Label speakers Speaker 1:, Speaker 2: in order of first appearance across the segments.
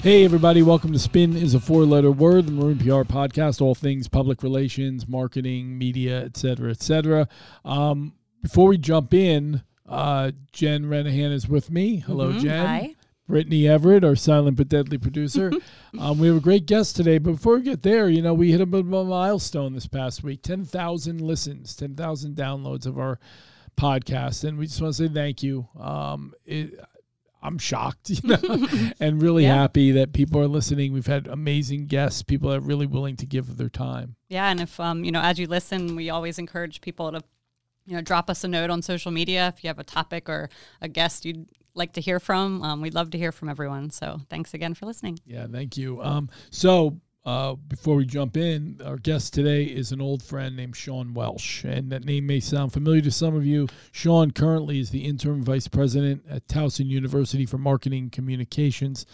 Speaker 1: Hey, everybody, welcome to Spin is a four letter word, the Maroon PR podcast, all things public relations, marketing, media, et cetera, et cetera. Um, before we jump in, uh, Jen Renahan is with me. Hello,
Speaker 2: Mhm,
Speaker 1: Jen.
Speaker 2: hi.
Speaker 1: Brittany Everett, our silent but deadly producer. um, we have a great guest today, but before we get there, you know, we hit a bit of a milestone this past week 10,000 listens, 10,000 downloads of our podcast. And we just want to say thank you. Um, it, I'm shocked, you know, and really
Speaker 2: Yeah.
Speaker 1: happy that people are listening. We've had amazing guests, people that are really willing to give their time.
Speaker 2: Yeah, and if um, you know, as you listen, we always encourage people to, you know, drop us a note on social media if you have a topic or a guest you'd like to hear from. Um, we'd love to hear from everyone. So thanks again for listening.
Speaker 1: Yeah, thank you. Um, so uh, before we jump in, our guest today is an old friend named Sean Welsh, and that name may sound familiar to some of you. Sean currently is the interim vice president at Towson University for Marketing Communications,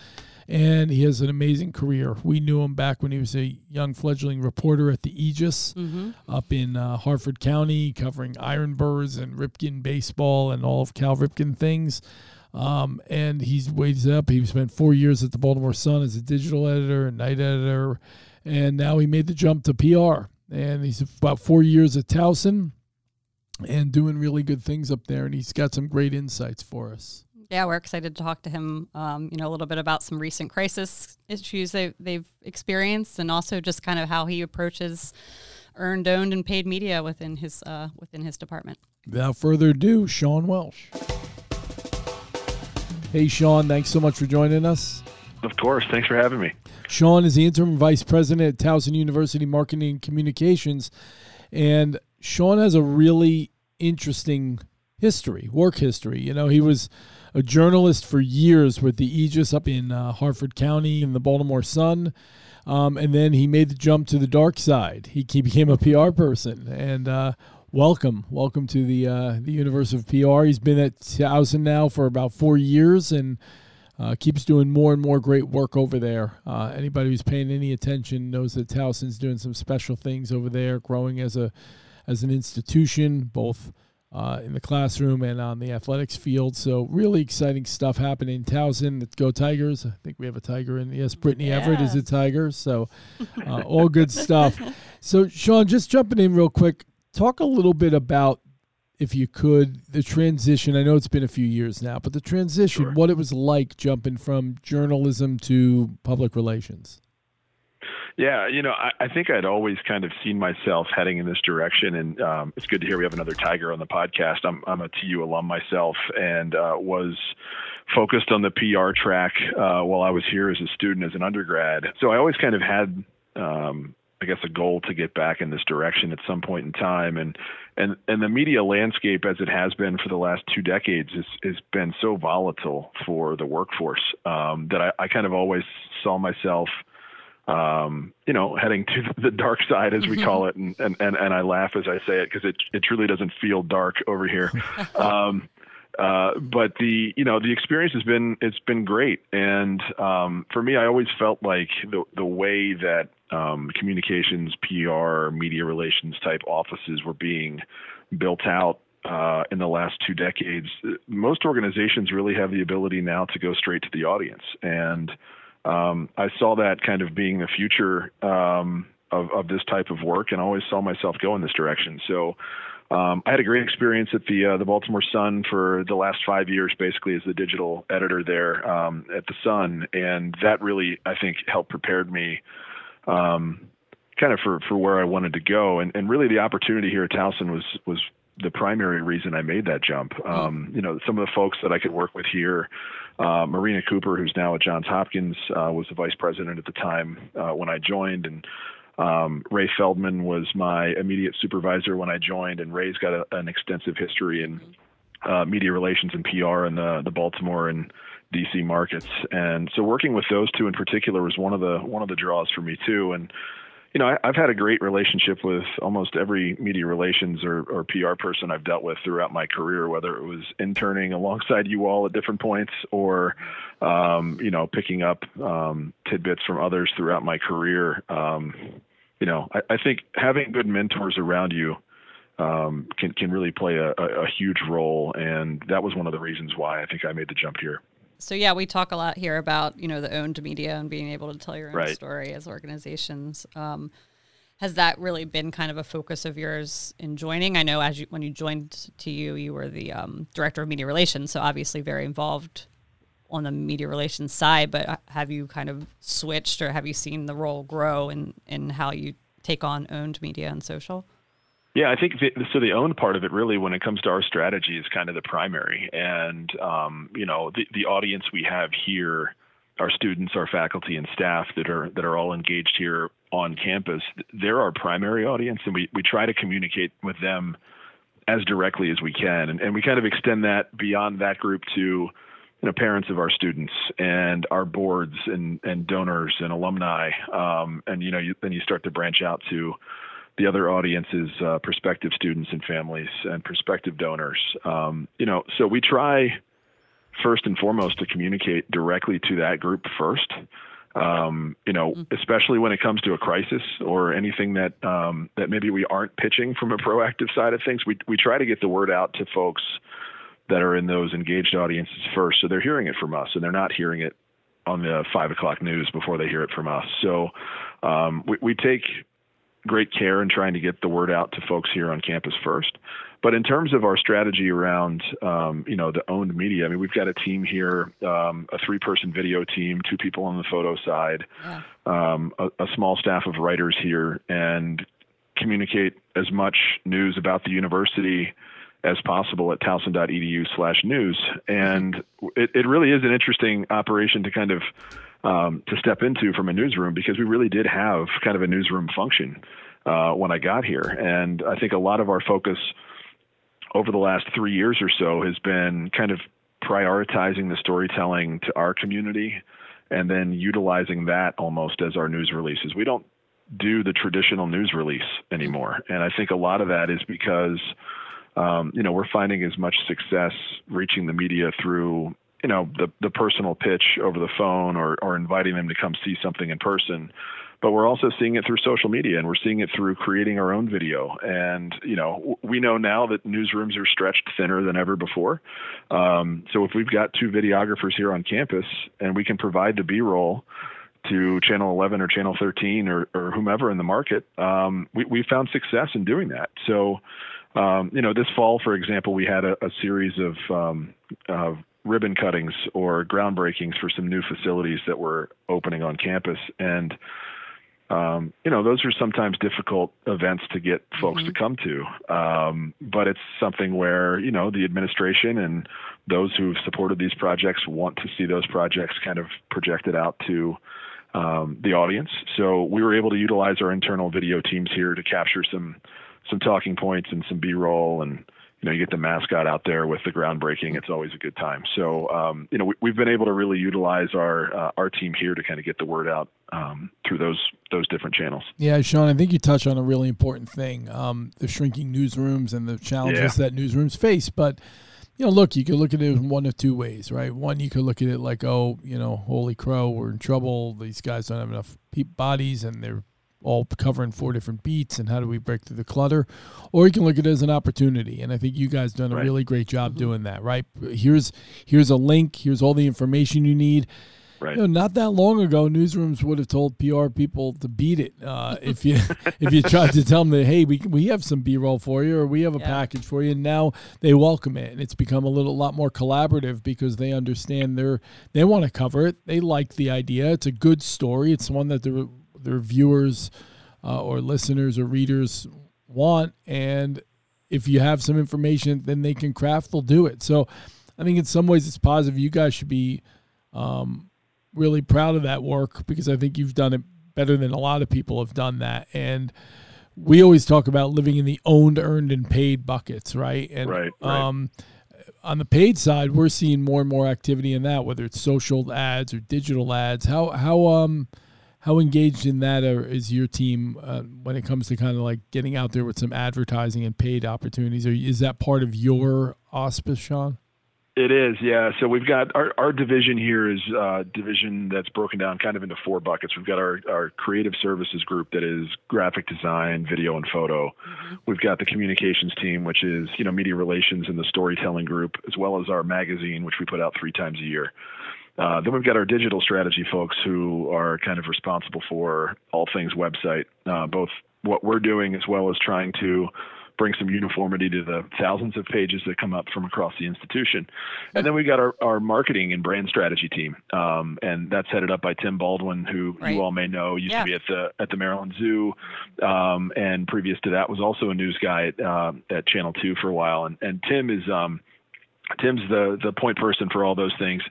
Speaker 1: and he has an amazing career. We knew him back when he was a young fledgling reporter at the Aegis
Speaker 2: Mm-hmm.
Speaker 1: up in uh, Harford County, covering Iron Birds and Ripken baseball and all of Cal Ripken things. Um, and he's wages up. He spent four years at the Baltimore Sun as a digital editor and night editor, and now he made the jump to PR. And he's about four years at Towson, and doing really good things up there. And he's got some great insights for us.
Speaker 2: Yeah, we're excited to talk to him. Um, you know, a little bit about some recent crisis issues they, they've experienced, and also just kind of how he approaches earned, owned, and paid media within his uh, within his department.
Speaker 1: Without further ado, Sean Welsh. Hey, Sean, thanks so much for joining us.
Speaker 3: Of course. Thanks for having me.
Speaker 1: Sean is the interim vice president at Towson University Marketing and Communications. And Sean has a really interesting history, work history. You know, he was a journalist for years with the Aegis up in uh, Harford County and the Baltimore Sun. Um, and then he made the jump to the dark side. He, he became a PR person. And uh, welcome, welcome to the uh, the universe of PR. He's been at Towson now for about four years and uh, keeps doing more and more great work over there. Uh, anybody who's paying any attention knows that Towson's doing some special things over there, growing as a as an institution, both uh, in the classroom and on the athletics field. So really exciting stuff happening in Towson. Go Tigers! I think we have a Tiger in. Yes, Brittany Everett is a Tiger. So uh, all good stuff. So Sean, just jumping in real quick, talk a little bit about if you could, the transition. I know it's been a few years now, but the transition,
Speaker 3: Sure.
Speaker 1: what it was like jumping from journalism to public relations.
Speaker 3: Yeah, you know, I, I think I'd always kind of seen myself heading in this direction, and um, it's good to hear we have another Tiger on the podcast. I'm I'm a TU alum myself, and uh, was focused on the PR track uh, while I was here as a student, as an undergrad. So I always kind of had, um, I guess, a goal to get back in this direction at some point in time, and and and the media landscape, as it has been for the last two decades, has has been so volatile for the workforce um, that I, I kind of always saw myself um, you know, heading to the dark side, as we call it, and and and, and I laugh as I say it because it it truly doesn't feel dark over here. um, uh, but the you know the experience has been it's been great, and um, for me, I always felt like the the way that um, communications, PR, media relations type offices were being built out uh, in the last two decades. Most organizations really have the ability now to go straight to the audience, and um, I saw that kind of being the future um, of, of this type of work, and I always saw myself go in this direction. So um, I had a great experience at the uh, the Baltimore Sun for the last five years, basically as the digital editor there um, at the Sun, and that really I think helped prepared me. Um, kind of for, for where I wanted to go, and, and really the opportunity here at Towson was was the primary reason I made that jump. Um, you know, some of the folks that I could work with here, uh, Marina Cooper, who's now at Johns Hopkins, uh, was the vice president at the time uh, when I joined, and um, Ray Feldman was my immediate supervisor when I joined, and Ray's got a, an extensive history in uh, media relations and PR in the the Baltimore and DC markets, and so working with those two in particular was one of the one of the draws for me too, and you know, I, I've had a great relationship with almost every media relations or, or PR person I've dealt with throughout my career, whether it was interning alongside you all at different points or, um, you know, picking up um, tidbits from others throughout my career. Um, you know, I, I think having good mentors around you um, can can really play a, a, a huge role, and that was one of the reasons why I think I made the jump here.
Speaker 2: So yeah, we talk a lot here about you know the owned media and being able to tell your own
Speaker 3: Right.
Speaker 2: story as organizations. Um, has that really been kind of a focus of yours in joining? I know as you when you joined to you, you were the um, director of media relations, so obviously very involved on the media relations side. But uh, have you kind of switched, or have you seen the role grow in in how you take on owned media and social?
Speaker 3: Yeah, I think the, so. The owned part of it, really, when it comes to our strategy, is kind of the primary. And um, you know, the the audience we have here, our students, our faculty, and staff that are that are all engaged here on campus, they're our primary audience, and we we try to communicate with them as directly as we can, and, and we kind of extend that beyond that group to you know, parents of our students and our boards and, and donors and alumni. Um, and, you know, you, then you start to branch out to the other audiences, uh, prospective students and families and prospective donors. Um, you know, so we try first and foremost to communicate directly to that group first. Um, you know, especially when it comes to a crisis or anything that um, that maybe we aren't pitching from a proactive side of things, we we try to get the word out to folks that are in those engaged audiences first, so they're hearing it from us and they're not hearing it on the five o'clock news before they hear it from us. So um, we, we take great care in trying to get the word out to folks here on campus first. But in terms of our strategy around, um, you know, the owned media, I mean, we've got a team here, um, a three-person video team, two people on the photo side,
Speaker 2: Yeah.
Speaker 3: um, a, a small staff of writers here, and communicate as much news about the university as possible at towson.edu slash news. And it, it really is an interesting operation to kind of um, to step into from a newsroom because we really did have kind of a newsroom function uh, when I got here. And I think a lot of our focus over the last three years or so has been kind of prioritizing the storytelling to our community and then utilizing that almost as our news releases. We don't do the traditional news release anymore. And I think a lot of that is because, um, you know, we're finding as much success reaching the media through, you know, the, the personal pitch over the phone or, or inviting them to come see something in person. But we're also seeing it through social media and we're seeing it through creating our own video. And, you know, we know now that newsrooms are stretched thinner than ever before. Um, so if we've got two videographers here on campus and we can provide the B roll, to channel 11 or channel 13 or, or whomever in the market, um, we, we found success in doing that. So, um, you know, this fall, for example, we had a, a series of, um, of ribbon cuttings or groundbreakings for some new facilities that were opening on campus. And, um, you know, those are sometimes difficult events to get folks to come to. Um, but it's something where, you know, the administration and those who've supported these projects want to see those projects kind of projected out to um, the audience. So we were able to utilize our internal video teams here to capture some some talking points and some B-roll, and you know you get the mascot out there with the groundbreaking. It's always a good time. So um, you know we, we've been able to really utilize our uh, our team here to kind of get the word out um, through those those different channels.
Speaker 1: Yeah, Sean, I think you touch on a really important thing: um, the shrinking newsrooms and the challenges that newsrooms face. But you know, look, you could look at it in one of two ways, right? One, you could look at it like, oh, you know, holy crow, we're in trouble. These guys don't have enough bodies, and they're all covering four different beats. And how do we break through the clutter? Or you can look at it as an opportunity. And I think you guys done a
Speaker 3: Right.
Speaker 1: really great job doing that, right? Here's here's a link. Here's all the information you need.
Speaker 3: Right.
Speaker 1: You know, not that long ago, newsrooms would have told PR people to beat it uh, if you if you tried to tell them that hey, we we have some B roll for you or we have a
Speaker 2: Yeah.
Speaker 1: package for you. And now they welcome it, and it's become a little lot more collaborative because they understand they're they want to cover it. They like the idea. It's a good story. It's one that their their viewers uh, or listeners or readers want, and if you have some information, then they can craft. They'll do it. So, I think in some ways it's positive. You guys should be um, really proud of that work because I think you've done it better than a lot of people have done that. And we always talk about living in the owned, earned, and paid buckets, right? And
Speaker 3: Right, right.
Speaker 1: um, on the paid side, we're seeing more and more activity in that, whether it's social ads or digital ads. How how um how engaged in that are, is your team uh, when it comes to kind of like getting out there with some advertising and paid opportunities? Or is that part of your auspice, Sean?
Speaker 3: It is, yeah. So we've got our, our division here is uh, division that's broken down kind of into four buckets. We've got our, our creative services group that is graphic design, video, and photo. We've got the communications team, which is you know media relations and the storytelling group, as well as our magazine, which we put out three times a year. Uh, then we've got our digital strategy folks who are kind of responsible for all things website, uh, both what we're doing as well as trying to bring some uniformity to the thousands of pages that come up from across the institution. And then we've got our, our marketing and brand strategy team, um, and that's headed up by Tim Baldwin, who right. you all may know used yeah. to be at the at the Maryland Zoo, um, and previous to that was also a news guy at, uh, at Channel Two for a while. And and Tim is um, Tim's the the point person for all those things.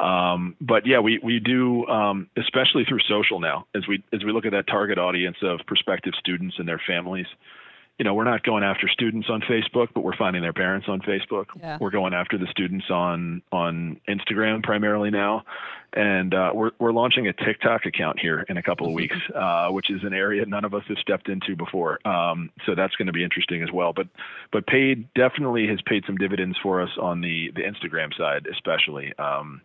Speaker 3: Um, but yeah, we we do um, especially through social now as we as we look at that target audience of prospective students and their families you know, we're not going after students on Facebook, but we're finding their parents on Facebook. Yeah. We're going after the students on on Instagram primarily now, and uh, we're we're launching a TikTok account here in a couple of mm-hmm. weeks, uh, which is an area none of us have stepped into before. Um, so that's going to be interesting as well. But but paid definitely has paid some dividends for us on the the Instagram side, especially. Um,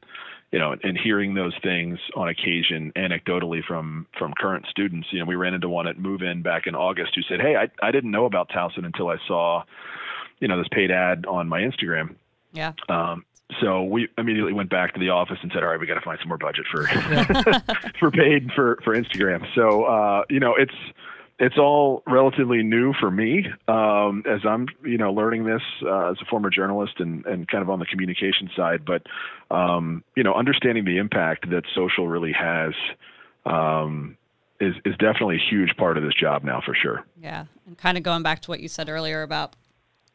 Speaker 3: you know, and hearing those things on occasion anecdotally from from current students. You know, we ran into one at Move In back in August who said, "Hey, I I didn't know about Towson until I saw, you know, this paid ad on my Instagram."
Speaker 2: Yeah.
Speaker 3: Um, so we immediately went back to the office and said, "All right, we got to find some more budget for for paid for for Instagram." So uh, you know, it's it's all relatively new for me um, as I'm, you know, learning this uh, as a former journalist and, and kind of on the communication side. But, um, you know, understanding the impact that social really has um, is is definitely a huge part of this job now for sure.
Speaker 2: Yeah, and kind of going back to what you said earlier about,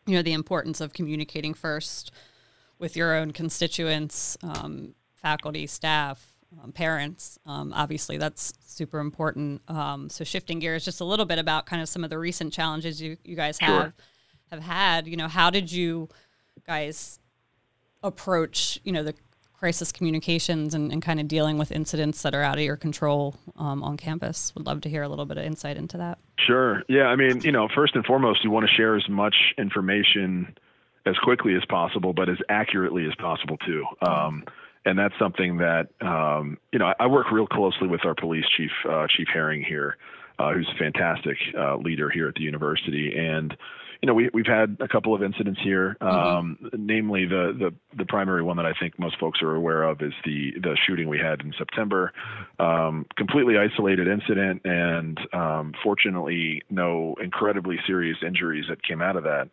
Speaker 2: you know, the importance of communicating first with your own constituents, um, faculty, staff, um, parents. Um, obviously, that's super important. Um, so, shifting gears just a little bit about kind of some of the recent challenges you, you guys have sure. have had. You know, how did you guys approach you know the crisis communications and, and kind of dealing with incidents that are out of your control um, on campus? Would love to hear a little bit of insight into that.
Speaker 3: Sure. Yeah. I mean, you know, first and foremost, you want to share as much information as quickly as possible, but as accurately as possible too. Um, and that's something that um, you know I work real closely with our police chief, uh, Chief Herring here, uh, who's a fantastic uh, leader here at the university, and you know we we've had a couple of incidents here, mm-hmm. um, mm-hmm. namely the, the the primary one that I think most folks are aware of is the the shooting we had in September, um, completely isolated incident, and um, fortunately no incredibly serious injuries that came out of that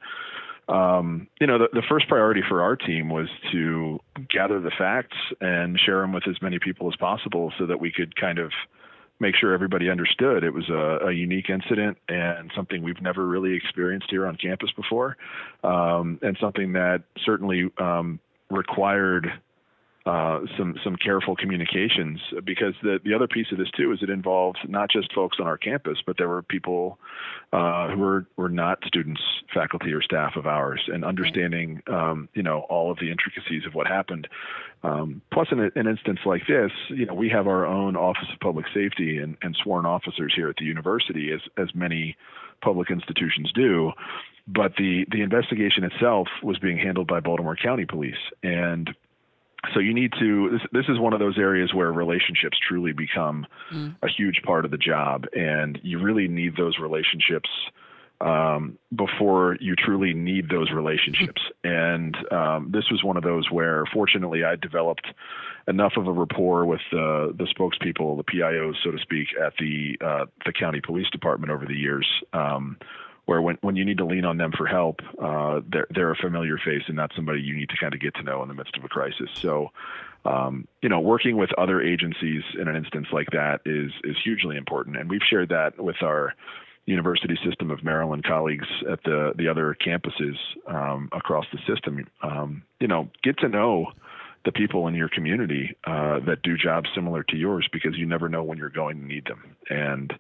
Speaker 3: um, you know, the, the first priority for our team was to gather the facts and share them with as many people as possible so that we could kind of make sure everybody understood. It was a, a unique incident and something we've never really experienced here on campus before, um, and something that certainly um, required uh, some some careful communications because the the other piece of this too is it involves not just folks on our campus, but there were people uh, who were were not students, faculty, or staff of ours, and understanding um, you know all of the intricacies of what happened. Um, plus, in a, an instance like this, you know we have our own Office of Public Safety and, and sworn officers here at the university, as as many public institutions do but the the investigation itself was being handled by Baltimore County Police, and so you need to this, this is one of those areas where relationships truly become mm. a huge part of the job and you really need those relationships um, before you truly need those relationships and um, this was one of those where fortunately i developed enough of a rapport with the the spokespeople the pios so to speak at the uh, the county police department over the years um, where when, when you need to lean on them for help, uh, they're, they're a familiar face and not somebody you need to kind of get to know in the midst of a crisis. So, um, you know, working with other agencies in an instance like that is is hugely important, and we've shared that with our University System of Maryland colleagues at the the other campuses um, across the system. Um, you know, get to know the people in your community uh, that do jobs similar to yours because you never know when you're going to need them, and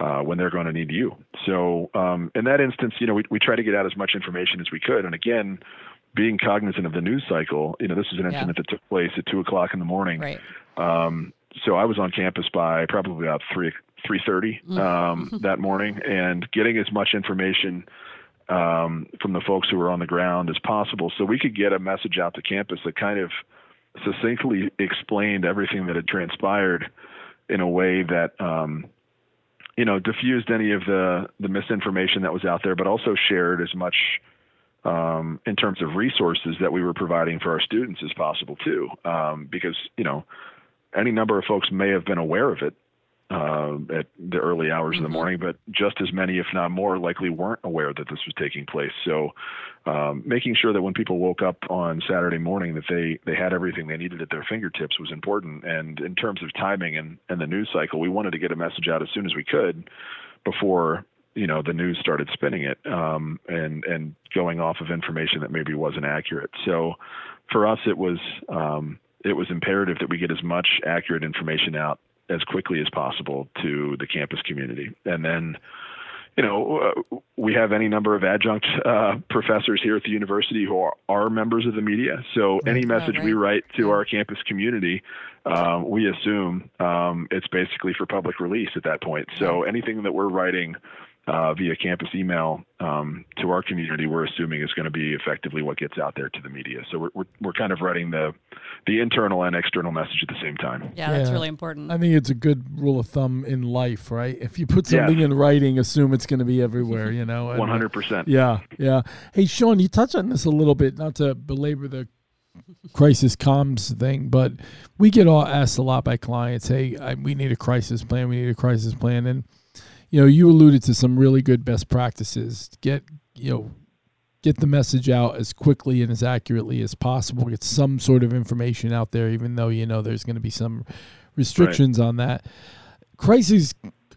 Speaker 3: uh, when they're going to need you. So um, in that instance, you know, we, we try to get out as much information as we could. And again, being cognizant of the news cycle, you know, this is an incident yeah. that took place at two o'clock in the morning.
Speaker 2: Right.
Speaker 3: Um, so I was on campus by probably about three three thirty mm. um, that morning, and getting as much information um, from the folks who were on the ground as possible, so we could get a message out to campus that kind of succinctly explained everything that had transpired in a way that um, you know, diffused any of the the misinformation that was out there, but also shared as much um, in terms of resources that we were providing for our students as possible too, um, because you know any number of folks may have been aware of it uh, at the early hours mm-hmm. of the mm-hmm. morning, but just as many, if not more, likely weren't aware that this was taking place. So, um, making sure that when people woke up on Saturday morning that they they had everything they needed at their fingertips was important. And in terms of timing and and the news cycle, we wanted to get a message out as soon as we could before you know the news started spinning it um, and and going off of information that maybe wasn't accurate. So, for us, it was. Um, it was imperative that we get as much accurate information out as quickly as possible to the campus community. And then, you know, uh, we have any number of adjunct uh, professors here at the university who are, are, members of the media. So any message right. we write to our campus community, um, we assume um, it's basically for public release at that point. So anything that we're writing uh, via campus email um, to our community, we're assuming is going to be effectively what gets out there to the media. So we're, we're, we're kind of writing the the internal and external message at the same time.
Speaker 2: Yeah, that's really important.
Speaker 1: I think it's a good rule of thumb in life, right? If you put something yeah. in writing, assume it's going to be everywhere. You know,
Speaker 3: one hundred percent.
Speaker 1: Yeah, yeah. Hey, Sean, you touched on this a little bit, not to belabor the crisis comms thing, but we get all asked a lot by clients, "Hey, I, we need a crisis plan. We need a crisis plan," and you know, you alluded to some really good best practices. Get you know, get the message out as quickly and as accurately as possible. Get some sort of information out there, even though you know there's going to be some restrictions right. on that. Crises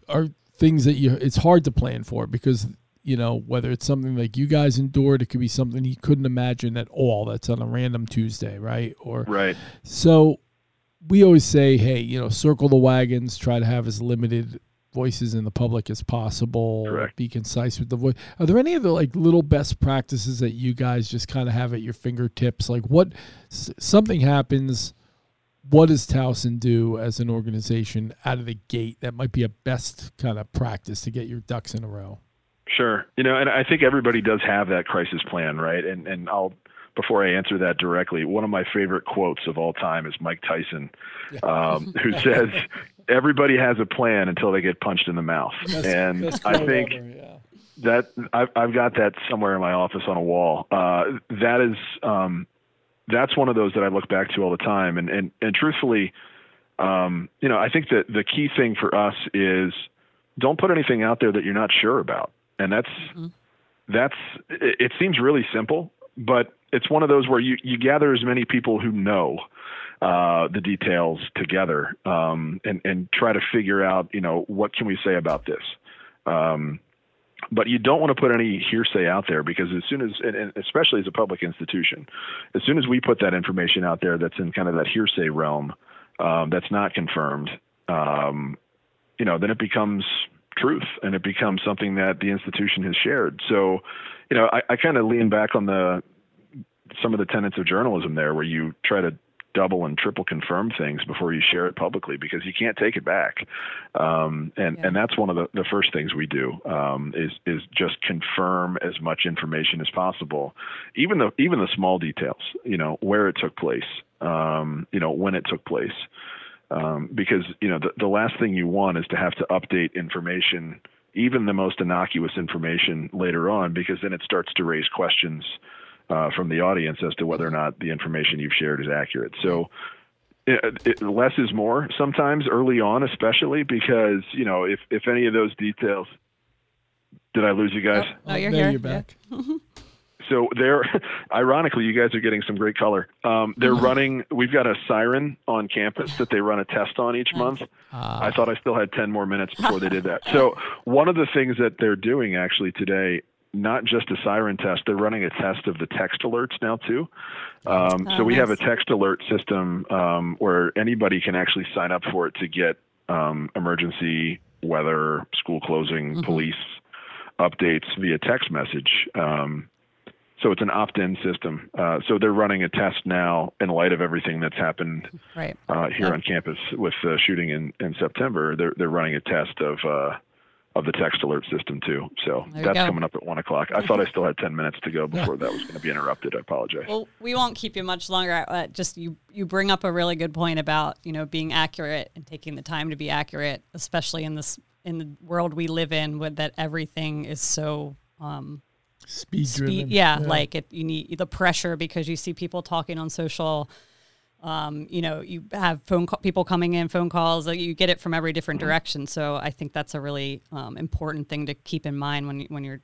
Speaker 1: are things that you it's hard to plan for because you know whether it's something like you guys endured it could be something you couldn't imagine at all that's on a random tuesday right or
Speaker 3: right
Speaker 1: so we always say hey you know circle the wagons try to have as limited voices in the public as possible.
Speaker 3: Correct.
Speaker 1: Be concise with the voice. Are there any other like little best practices that you guys just kind of have at your fingertips? Like what something happens, what does Towson do as an organization out of the gate that might be a best kind of practice to get your ducks in a row?
Speaker 3: Sure. You know, and I think everybody does have that crisis plan, right? And and I'll before I answer that directly, one of my favorite quotes of all time is Mike Tyson, um, who says, "Everybody has a plan until they get punched in the mouth." That's, and that's I think ever, yeah. that I've, I've got that somewhere in my office on a wall. Uh, that is, um, that's one of those that I look back to all the time. And and and truthfully, um, you know, I think that the key thing for us is don't put anything out there that you're not sure about, and that's. Mm-hmm that's it, it seems really simple but it's one of those where you, you gather as many people who know uh, the details together um, and, and try to figure out, you know, what can we say about this? Um, but you don't want to put any hearsay out there because as soon as, and especially as a public institution, as soon as we put that information out there that's in kind of that hearsay realm, um, that's not confirmed, um, you know, then it becomes truth and it becomes something that the institution has shared. So, you know, I, I kind of lean back on the some of the tenets of journalism there, where you try to double and triple confirm things before you share it publicly because you can't take it back. Um, and yeah. and that's one of the, the first things we do um, is is just confirm as much information as possible, even the even the small details. You know where it took place. Um, you know when it took place. Um, because you know the, the last thing you want is to have to update information even the most innocuous information later on because then it starts to raise questions uh, from the audience as to whether or not the information you've shared is accurate. So it, it, less is more sometimes early on, especially because you know if if any of those details. Did I lose you guys?
Speaker 2: Oh, no, you're here.
Speaker 1: You're back. Yeah.
Speaker 3: so they're ironically you guys are getting some great color um, they're running we've got a siren on campus that they run a test on each month uh, i thought i still had 10 more minutes before they did that so one of the things that they're doing actually today not just a siren test. They're running a test of the text alerts now too. Um, oh, so we nice. have a text alert system um, where anybody can actually sign up for it to get um, emergency, weather, school closing, mm-hmm. police updates via text message. Um, so it's an opt-in system. Uh, so they're running a test now in light of everything that's happened
Speaker 2: right.
Speaker 3: uh, here on campus with the shooting in, in September. They're they're running a test of uh, of the text alert system too. So that's coming up at one o'clock. I thought I still had ten minutes to go before that was going to be interrupted. I apologize.
Speaker 2: Well, we won't keep you much longer. Uh, just you, you bring up a really good point about you know being accurate and taking the time to be accurate, especially in this in the world we live in, with that everything is so um,
Speaker 1: speed, driven.
Speaker 2: yeah, like it, you need the pressure because you see people talking on social. Um, you know, you have phone call, people coming in, phone calls. Like you get it from every different
Speaker 3: Mm-hmm.
Speaker 2: direction. So I think that's a really um, important thing to keep in mind when when you're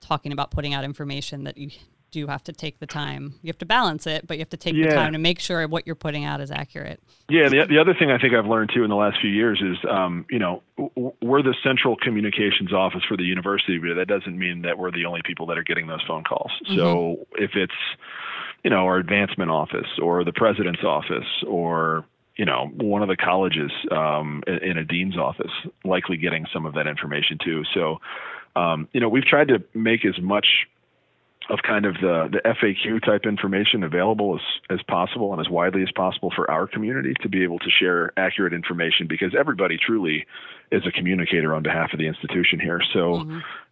Speaker 2: talking about putting out information that you do you have to take the time. You have to balance it, but you have to take the time to make sure what you're putting out is accurate.
Speaker 3: Yeah, the, the other thing I think I've learned too in the last few years is, um, you know, we're the central communications office for the university, but that doesn't mean that we're the only people that are getting those phone calls. So if it's, you know, our advancement office or the president's office or you know one of the colleges um, in, in a dean's office, likely getting some of that information too. So, um, you know, we've tried to make as much of kind of the, the FAQ type information available as, as possible and as widely as possible for our community to be able to share accurate information because everybody truly is a communicator on behalf of the institution here. So,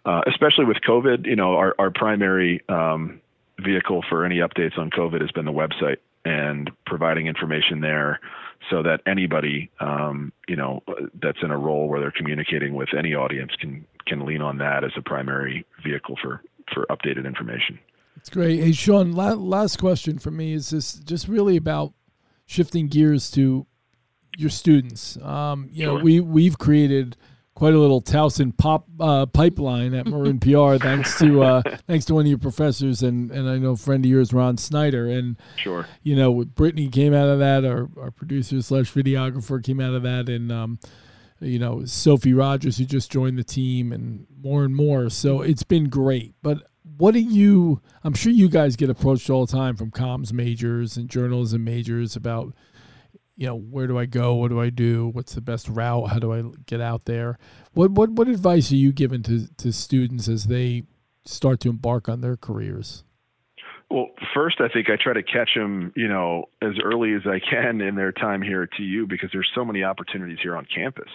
Speaker 3: uh, especially with COVID, you know, our, our primary um, vehicle for any updates on COVID has been the website and providing information there so that anybody, um, you know, that's in a role where they're communicating with any audience can, can lean on that as a primary vehicle for, for updated information.
Speaker 1: It's great. Hey, Sean, la- last question for me is this just really about shifting gears to your students. Um, you know, we we've created quite a little Towson pop uh, pipeline at Maroon PR, thanks to uh, thanks to one of your professors and and I know a friend of yours, Ron Snyder, and
Speaker 3: Sure.
Speaker 1: you know, Brittany came out of that. Our our producer slash videographer came out of that, and um, you know, Sophie Rogers who just joined the team, and more and more. So it's been great. But what do you? I'm sure you guys get approached all the time from comms majors and journalism majors about, you know, where do I go? What do I do? What's the best route? How do I get out there? What what what advice are you giving to to students as they start to embark on their careers?
Speaker 3: Well, first, I think I try to catch them, you know, as early as I can in their time here at TU because there's so many opportunities here on campus.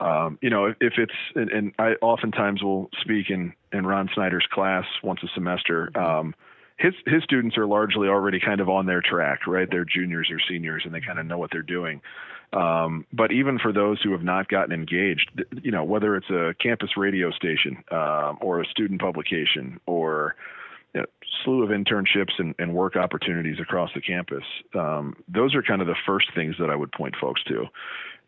Speaker 3: Um, you know, if, if it's, and, and I oftentimes will speak in, in Ron Snyder's class once a semester. Um, his his students are largely already kind of on their track, right? They're juniors or seniors, and they kind of know what they're doing. Um, but even for those who have not gotten engaged, you know, whether it's a campus radio station um, or a student publication or you know, slew of internships and, and work opportunities across the campus. Um, those are kind of the first things that I would point folks to.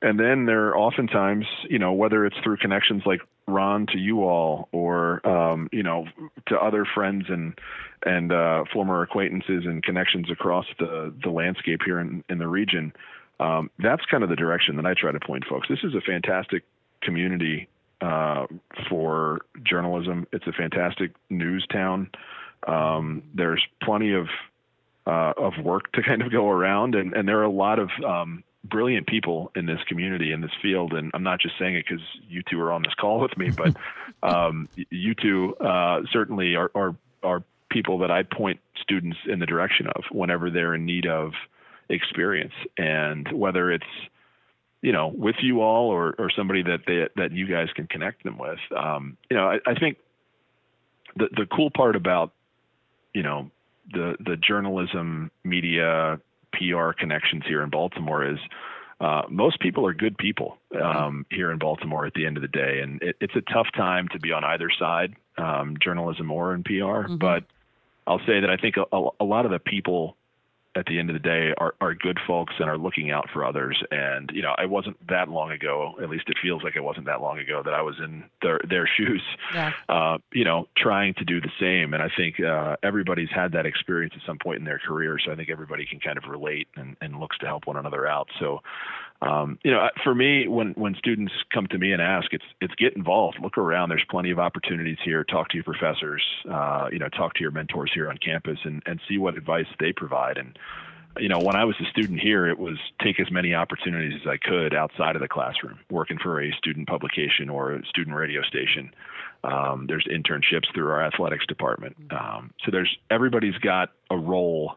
Speaker 3: And then there are oftentimes, you know, whether it's through connections like Ron to you all or, um, you know, to other friends and, and uh, former acquaintances and connections across the, the landscape here in, in the region. Um, that's kind of the direction that I try to point folks. This is a fantastic community uh, for journalism. It's a fantastic news town. Um, there's plenty of uh, of work to kind of go around, and, and there are a lot of um, brilliant people in this community in this field. And I'm not just saying it because you two are on this call with me, but um, you two uh, certainly are, are are people that I point students in the direction of whenever they're in need of experience, and whether it's you know with you all or or somebody that they that you guys can connect them with. Um, you know, I, I think the the cool part about you know the the journalism media PR connections here in Baltimore is uh, most people are good people um, here in Baltimore at the end of the day, and it, it's a tough time to be on either side, um, journalism or in PR. But I'll say that I think a, a, a lot of the people at the end of the day are, are good folks and are looking out for others. And, you know, I wasn't that long ago, at least it feels like it wasn't that long ago that I was in their, their shoes,
Speaker 2: Yeah.
Speaker 3: uh, you know, trying to do the same. And I think uh, everybody's had that experience at some point in their career. So I think everybody can kind of relate and, and looks to help one another out. So, um, you know, for me, when, when students come to me and ask, it's, it's get involved, look around. There's plenty of opportunities here. Talk to your professors, uh, you know, talk to your mentors here on campus and, and see what advice they provide. And, you know, when I was a student here, it was take as many opportunities as I could outside of the classroom, working for a student publication or a student radio station. Um, there's internships through our athletics department. Um, so there's everybody's got a role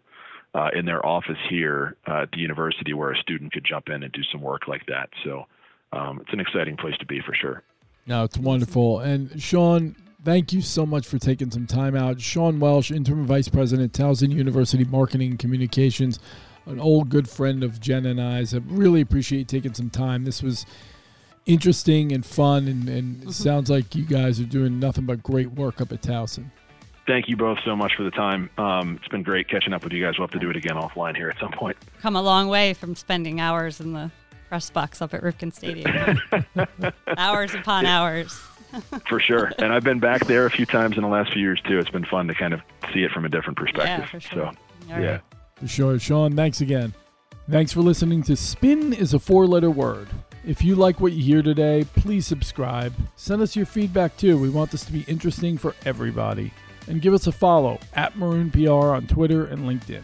Speaker 3: uh, in their office here uh, at the university where a student could jump in and do some work like that. So um, it's an exciting place to be for sure.
Speaker 1: No, it's wonderful. And Sean, thank you so much for taking some time out. Sean Welsh, Interim Vice President, Towson University Marketing and Communications, an old good friend of Jen and I's. I really appreciate you taking some time. This was interesting and fun, and, and it sounds like you guys are doing nothing but great work up at Towson.
Speaker 3: Thank you both so much for the time. Um, it's been great catching up with you guys. We'll have to do it again offline here at some point.
Speaker 2: Come a long way from spending hours in the press box up at Ripken Stadium. hours upon hours.
Speaker 3: for sure. And I've been back there a few times in the last few years too. It's been fun to kind of see it from a different perspective.
Speaker 2: Yeah, for sure.
Speaker 3: So,
Speaker 2: All
Speaker 3: yeah.
Speaker 2: right.
Speaker 1: For sure. Sean, thanks again. Thanks for listening to Spin is a four letter word. If you like what you hear today, please subscribe. Send us your feedback too. We want this to be interesting for everybody. And give us a follow at Maroon PR on Twitter and LinkedIn.